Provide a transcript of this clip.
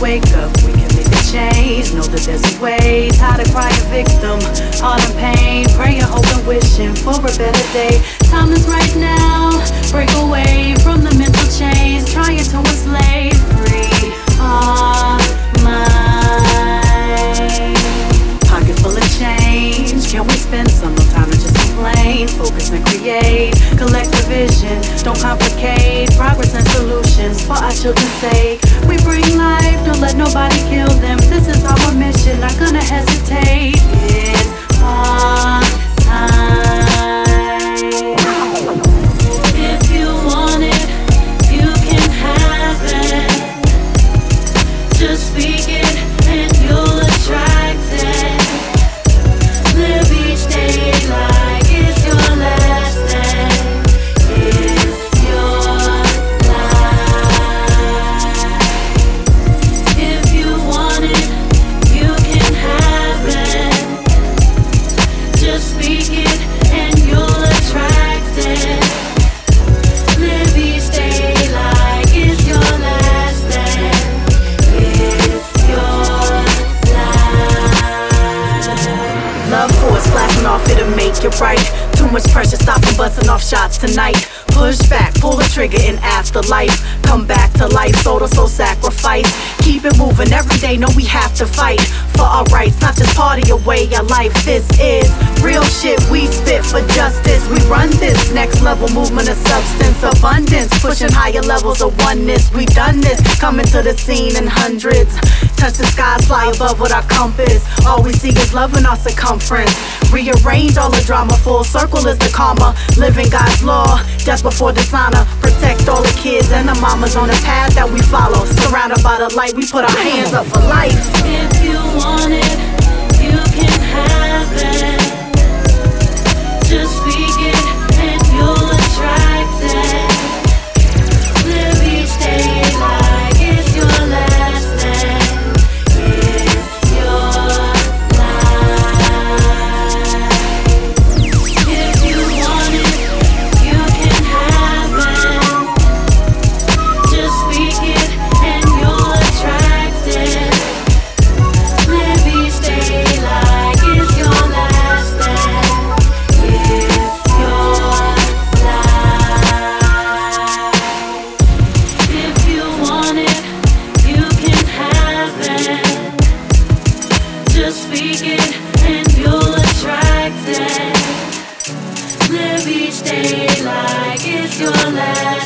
wake up, we can make a change. Know that there's a way. Tired of crying victim, all in pain. Praying, hoping, wishing for a better day. Time is right now. Break away from the mental chains, trying to enslave. Free. Pocket full of change. Can we spend some more time to just complain? Focus and create. Collect Collective vision. Don't complicate. Progress and solutions for our children's off, it'll right. Too much pressure, stop from busting off shots tonight. Push back, pull the trigger in afterlife. Come back to life, soul to soul sacrifice. Keep it moving every day, know we have to fight for our rights, not just party away our life. This is real shit, we spit for justice. We run this next level movement of substance, abundance, pushing higher levels of oneness. We done this, coming to the scene in hundreds. Touch the skies, fly above what our compass. All we see is love in our circumference. Rearrange all the drama, full circle is the karma. Living God's law, death before dishonor. Protect all the kids and the mamas on the path that we follow. Surrounded by the light, we put our hands up for life. If you want it, And you'll attract. Live each day like it's your last